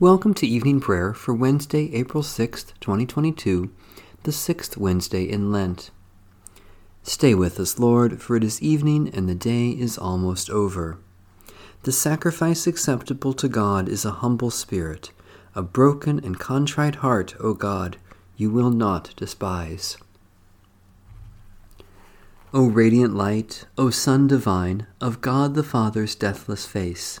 Welcome to evening prayer for Wednesday, April 6th, 2022, the sixth Wednesday in Lent. Stay with us, Lord, for it is evening and the day is almost over. The sacrifice acceptable to God is a humble spirit, a broken and contrite heart, O God, you will not despise. O radiant light, O Sun divine, of God the Father's deathless face,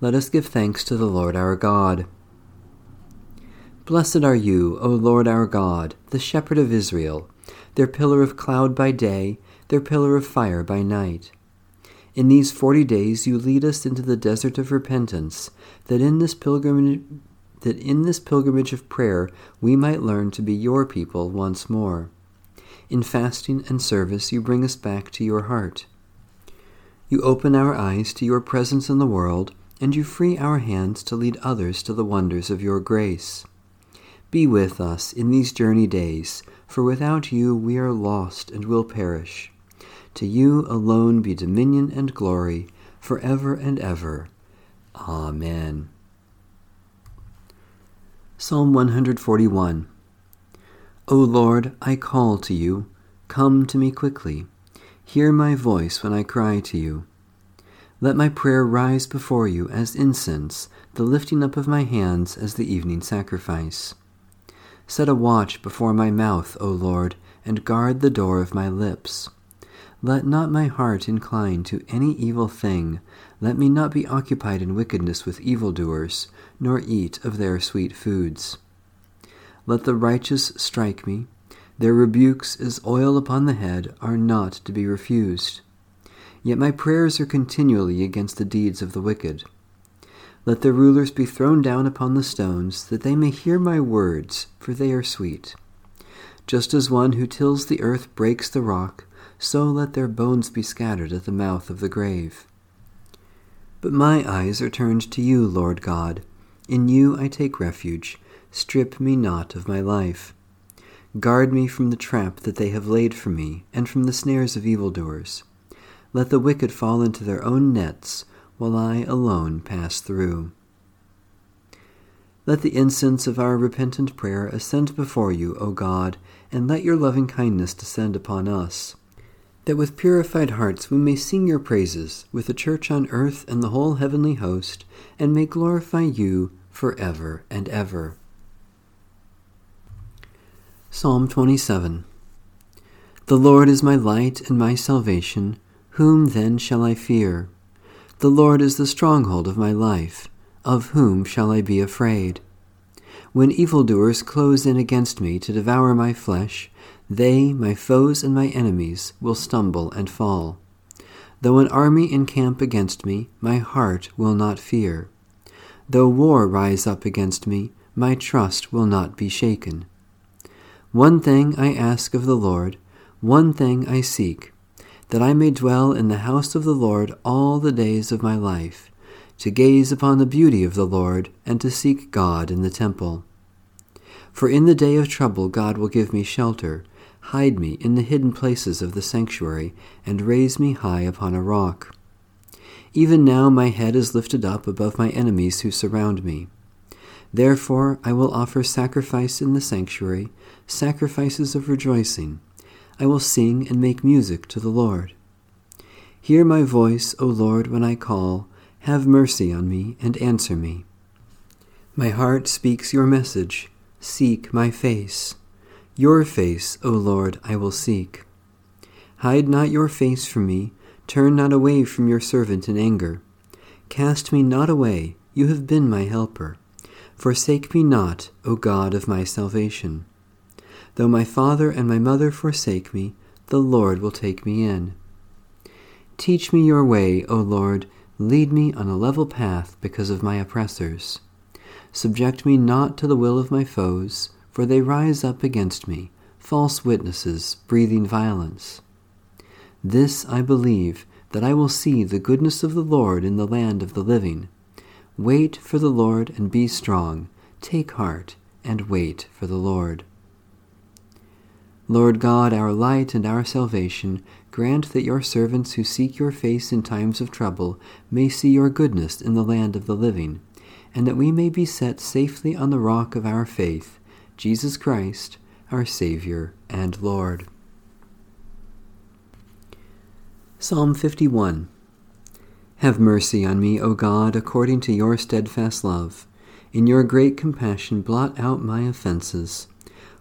Let us give thanks to the Lord our God. Blessed are you, O Lord our God, the shepherd of Israel, their pillar of cloud by day, their pillar of fire by night. In these forty days you lead us into the desert of repentance, that in this pilgrimage that in this pilgrimage of prayer we might learn to be your people once more. In fasting and service you bring us back to your heart. You open our eyes to your presence in the world and you free our hands to lead others to the wonders of your grace. Be with us in these journey days, for without you we are lost and will perish. To you alone be dominion and glory, for ever and ever. Amen. Psalm 141 O Lord, I call to you. Come to me quickly. Hear my voice when I cry to you. Let my prayer rise before you as incense, the lifting up of my hands as the evening sacrifice. Set a watch before my mouth, O Lord, and guard the door of my lips. Let not my heart incline to any evil thing. Let me not be occupied in wickedness with evildoers, nor eat of their sweet foods. Let the righteous strike me. Their rebukes as oil upon the head are not to be refused. Yet my prayers are continually against the deeds of the wicked. Let their rulers be thrown down upon the stones, that they may hear my words, for they are sweet. Just as one who tills the earth breaks the rock, so let their bones be scattered at the mouth of the grave. But my eyes are turned to you, Lord God. In you I take refuge. Strip me not of my life. Guard me from the trap that they have laid for me, and from the snares of evildoers. Let the wicked fall into their own nets, while I alone pass through. Let the incense of our repentant prayer ascend before you, O God, and let your loving kindness descend upon us, that with purified hearts we may sing your praises with the church on earth and the whole heavenly host, and may glorify you for ever and ever. Psalm 27 The Lord is my light and my salvation. Whom then shall I fear? The Lord is the stronghold of my life. Of whom shall I be afraid? When evildoers close in against me to devour my flesh, they, my foes and my enemies, will stumble and fall. Though an army encamp against me, my heart will not fear. Though war rise up against me, my trust will not be shaken. One thing I ask of the Lord, one thing I seek that I may dwell in the house of the Lord all the days of my life, to gaze upon the beauty of the Lord, and to seek God in the temple. For in the day of trouble God will give me shelter, hide me in the hidden places of the sanctuary, and raise me high upon a rock. Even now my head is lifted up above my enemies who surround me. Therefore I will offer sacrifice in the sanctuary, sacrifices of rejoicing. I will sing and make music to the Lord. Hear my voice, O Lord, when I call. Have mercy on me and answer me. My heart speaks your message. Seek my face. Your face, O Lord, I will seek. Hide not your face from me. Turn not away from your servant in anger. Cast me not away. You have been my helper. Forsake me not, O God of my salvation. Though my father and my mother forsake me, the Lord will take me in. Teach me your way, O Lord. Lead me on a level path because of my oppressors. Subject me not to the will of my foes, for they rise up against me, false witnesses, breathing violence. This I believe, that I will see the goodness of the Lord in the land of the living. Wait for the Lord and be strong. Take heart and wait for the Lord. Lord God, our light and our salvation, grant that your servants who seek your face in times of trouble may see your goodness in the land of the living, and that we may be set safely on the rock of our faith, Jesus Christ, our Saviour and Lord. Psalm 51 Have mercy on me, O God, according to your steadfast love. In your great compassion, blot out my offenses.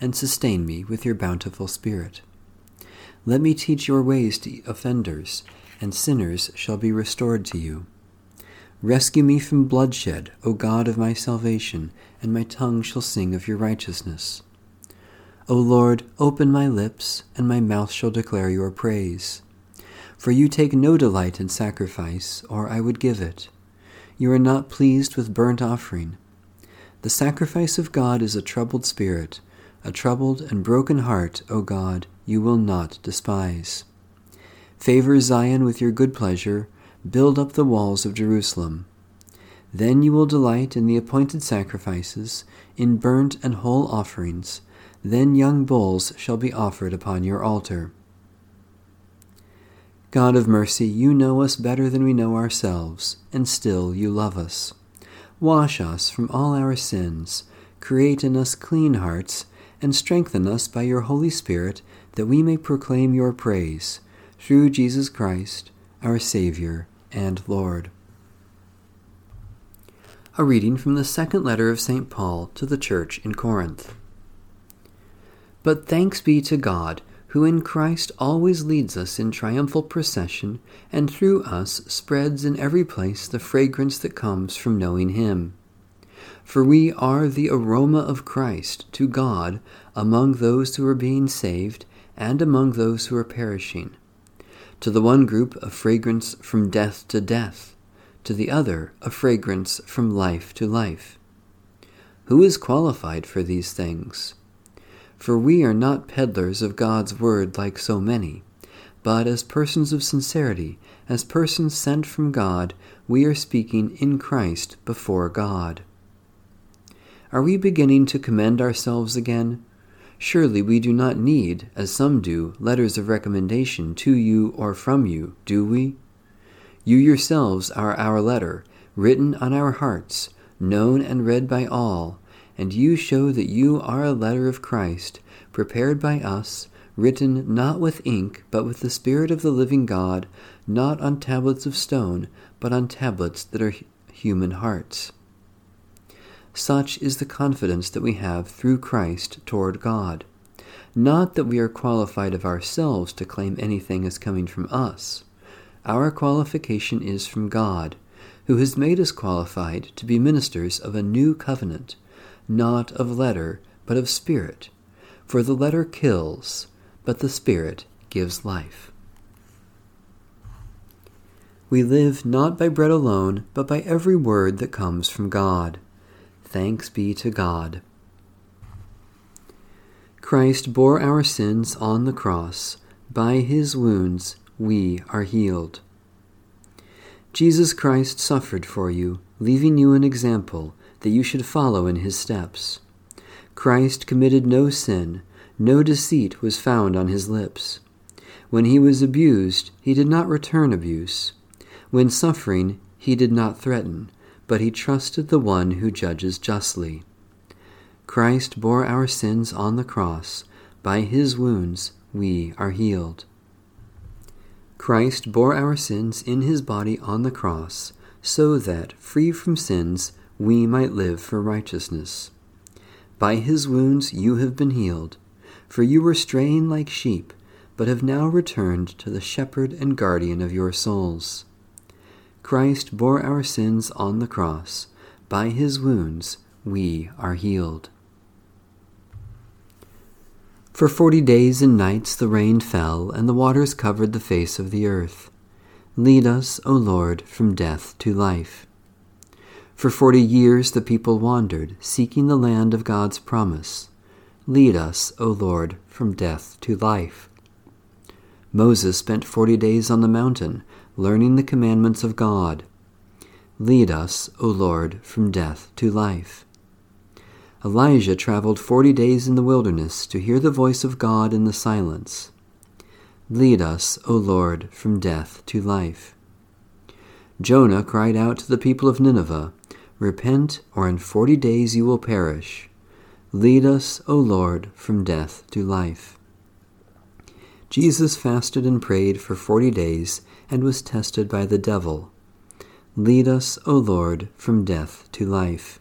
and sustain me with your bountiful Spirit. Let me teach your ways to offenders, and sinners shall be restored to you. Rescue me from bloodshed, O God of my salvation, and my tongue shall sing of your righteousness. O Lord, open my lips, and my mouth shall declare your praise. For you take no delight in sacrifice, or I would give it. You are not pleased with burnt offering. The sacrifice of God is a troubled spirit, a troubled and broken heart, O God, you will not despise. Favor Zion with your good pleasure, build up the walls of Jerusalem. Then you will delight in the appointed sacrifices, in burnt and whole offerings. Then young bulls shall be offered upon your altar. God of mercy, you know us better than we know ourselves, and still you love us. Wash us from all our sins, create in us clean hearts, and strengthen us by your Holy Spirit, that we may proclaim your praise, through Jesus Christ, our Saviour and Lord. A reading from the second letter of St. Paul to the church in Corinth. But thanks be to God, who in Christ always leads us in triumphal procession, and through us spreads in every place the fragrance that comes from knowing Him. For we are the aroma of Christ to God among those who are being saved and among those who are perishing. To the one group, a fragrance from death to death, to the other, a fragrance from life to life. Who is qualified for these things? For we are not peddlers of God's word like so many, but as persons of sincerity, as persons sent from God, we are speaking in Christ before God. Are we beginning to commend ourselves again? Surely we do not need, as some do, letters of recommendation to you or from you, do we? You yourselves are our letter, written on our hearts, known and read by all, and you show that you are a letter of Christ, prepared by us, written not with ink, but with the Spirit of the living God, not on tablets of stone, but on tablets that are human hearts. Such is the confidence that we have through Christ toward God. Not that we are qualified of ourselves to claim anything as coming from us. Our qualification is from God, who has made us qualified to be ministers of a new covenant not of letter, but of spirit. For the letter kills, but the spirit gives life. We live not by bread alone, but by every word that comes from God. Thanks be to God. Christ bore our sins on the cross. By his wounds we are healed. Jesus Christ suffered for you, leaving you an example that you should follow in his steps. Christ committed no sin, no deceit was found on his lips. When he was abused, he did not return abuse. When suffering, he did not threaten, but he trusted the one who judges justly. Christ bore our sins on the cross. By his wounds we are healed. Christ bore our sins in his body on the cross, so that, free from sins, we might live for righteousness. By his wounds you have been healed, for you were straying like sheep, but have now returned to the shepherd and guardian of your souls. Christ bore our sins on the cross. By his wounds we are healed. For forty days and nights the rain fell, and the waters covered the face of the earth. Lead us, O Lord, from death to life. For forty years the people wandered, seeking the land of God's promise. Lead us, O Lord, from death to life. Moses spent forty days on the mountain, learning the commandments of God. Lead us, O Lord, from death to life. Elijah traveled forty days in the wilderness to hear the voice of God in the silence. Lead us, O Lord, from death to life. Jonah cried out to the people of Nineveh, Repent, or in forty days you will perish. Lead us, O Lord, from death to life. Jesus fasted and prayed for forty days and was tested by the devil. Lead us, O Lord, from death to life.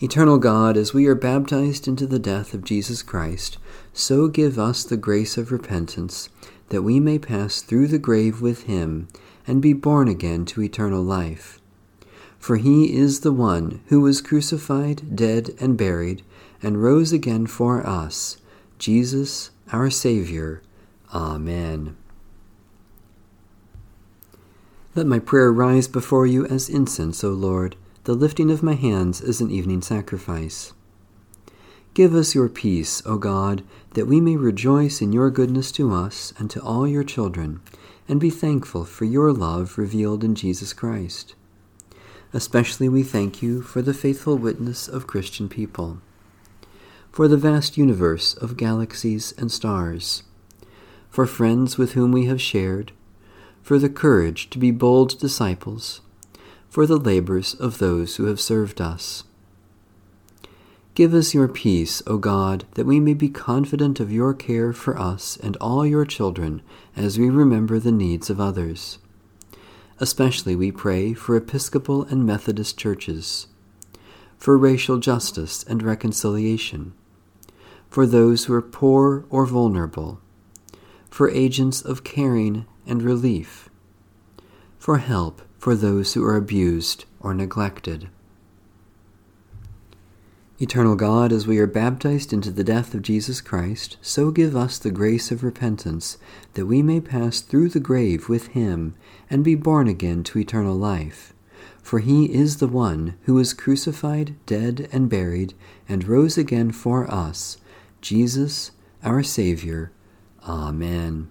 Eternal God, as we are baptized into the death of Jesus Christ, so give us the grace of repentance, that we may pass through the grave with him and be born again to eternal life. For he is the one who was crucified, dead, and buried, and rose again for us, Jesus, our Savior. Amen. Let my prayer rise before you as incense, O Lord the lifting of my hands is an evening sacrifice. Give us your peace, O God, that we may rejoice in your goodness to us and to all your children, and be thankful for your love revealed in Jesus Christ. Especially we thank you for the faithful witness of Christian people, for the vast universe of galaxies and stars, for friends with whom we have shared, for the courage to be bold disciples, for the labors of those who have served us. Give us your peace, O God, that we may be confident of your care for us and all your children as we remember the needs of others. Especially we pray for Episcopal and Methodist churches, for racial justice and reconciliation, for those who are poor or vulnerable, for agents of caring and relief, for help for those who are abused or neglected. Eternal God, as we are baptized into the death of Jesus Christ, so give us the grace of repentance, that we may pass through the grave with him and be born again to eternal life. For he is the one who was crucified, dead, and buried, and rose again for us, Jesus, our Saviour. Amen.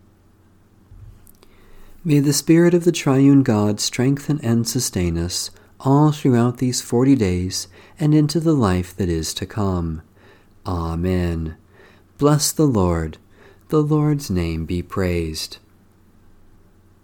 May the Spirit of the Triune God strengthen and sustain us all throughout these forty days and into the life that is to come. Amen. Bless the Lord. The Lord's name be praised.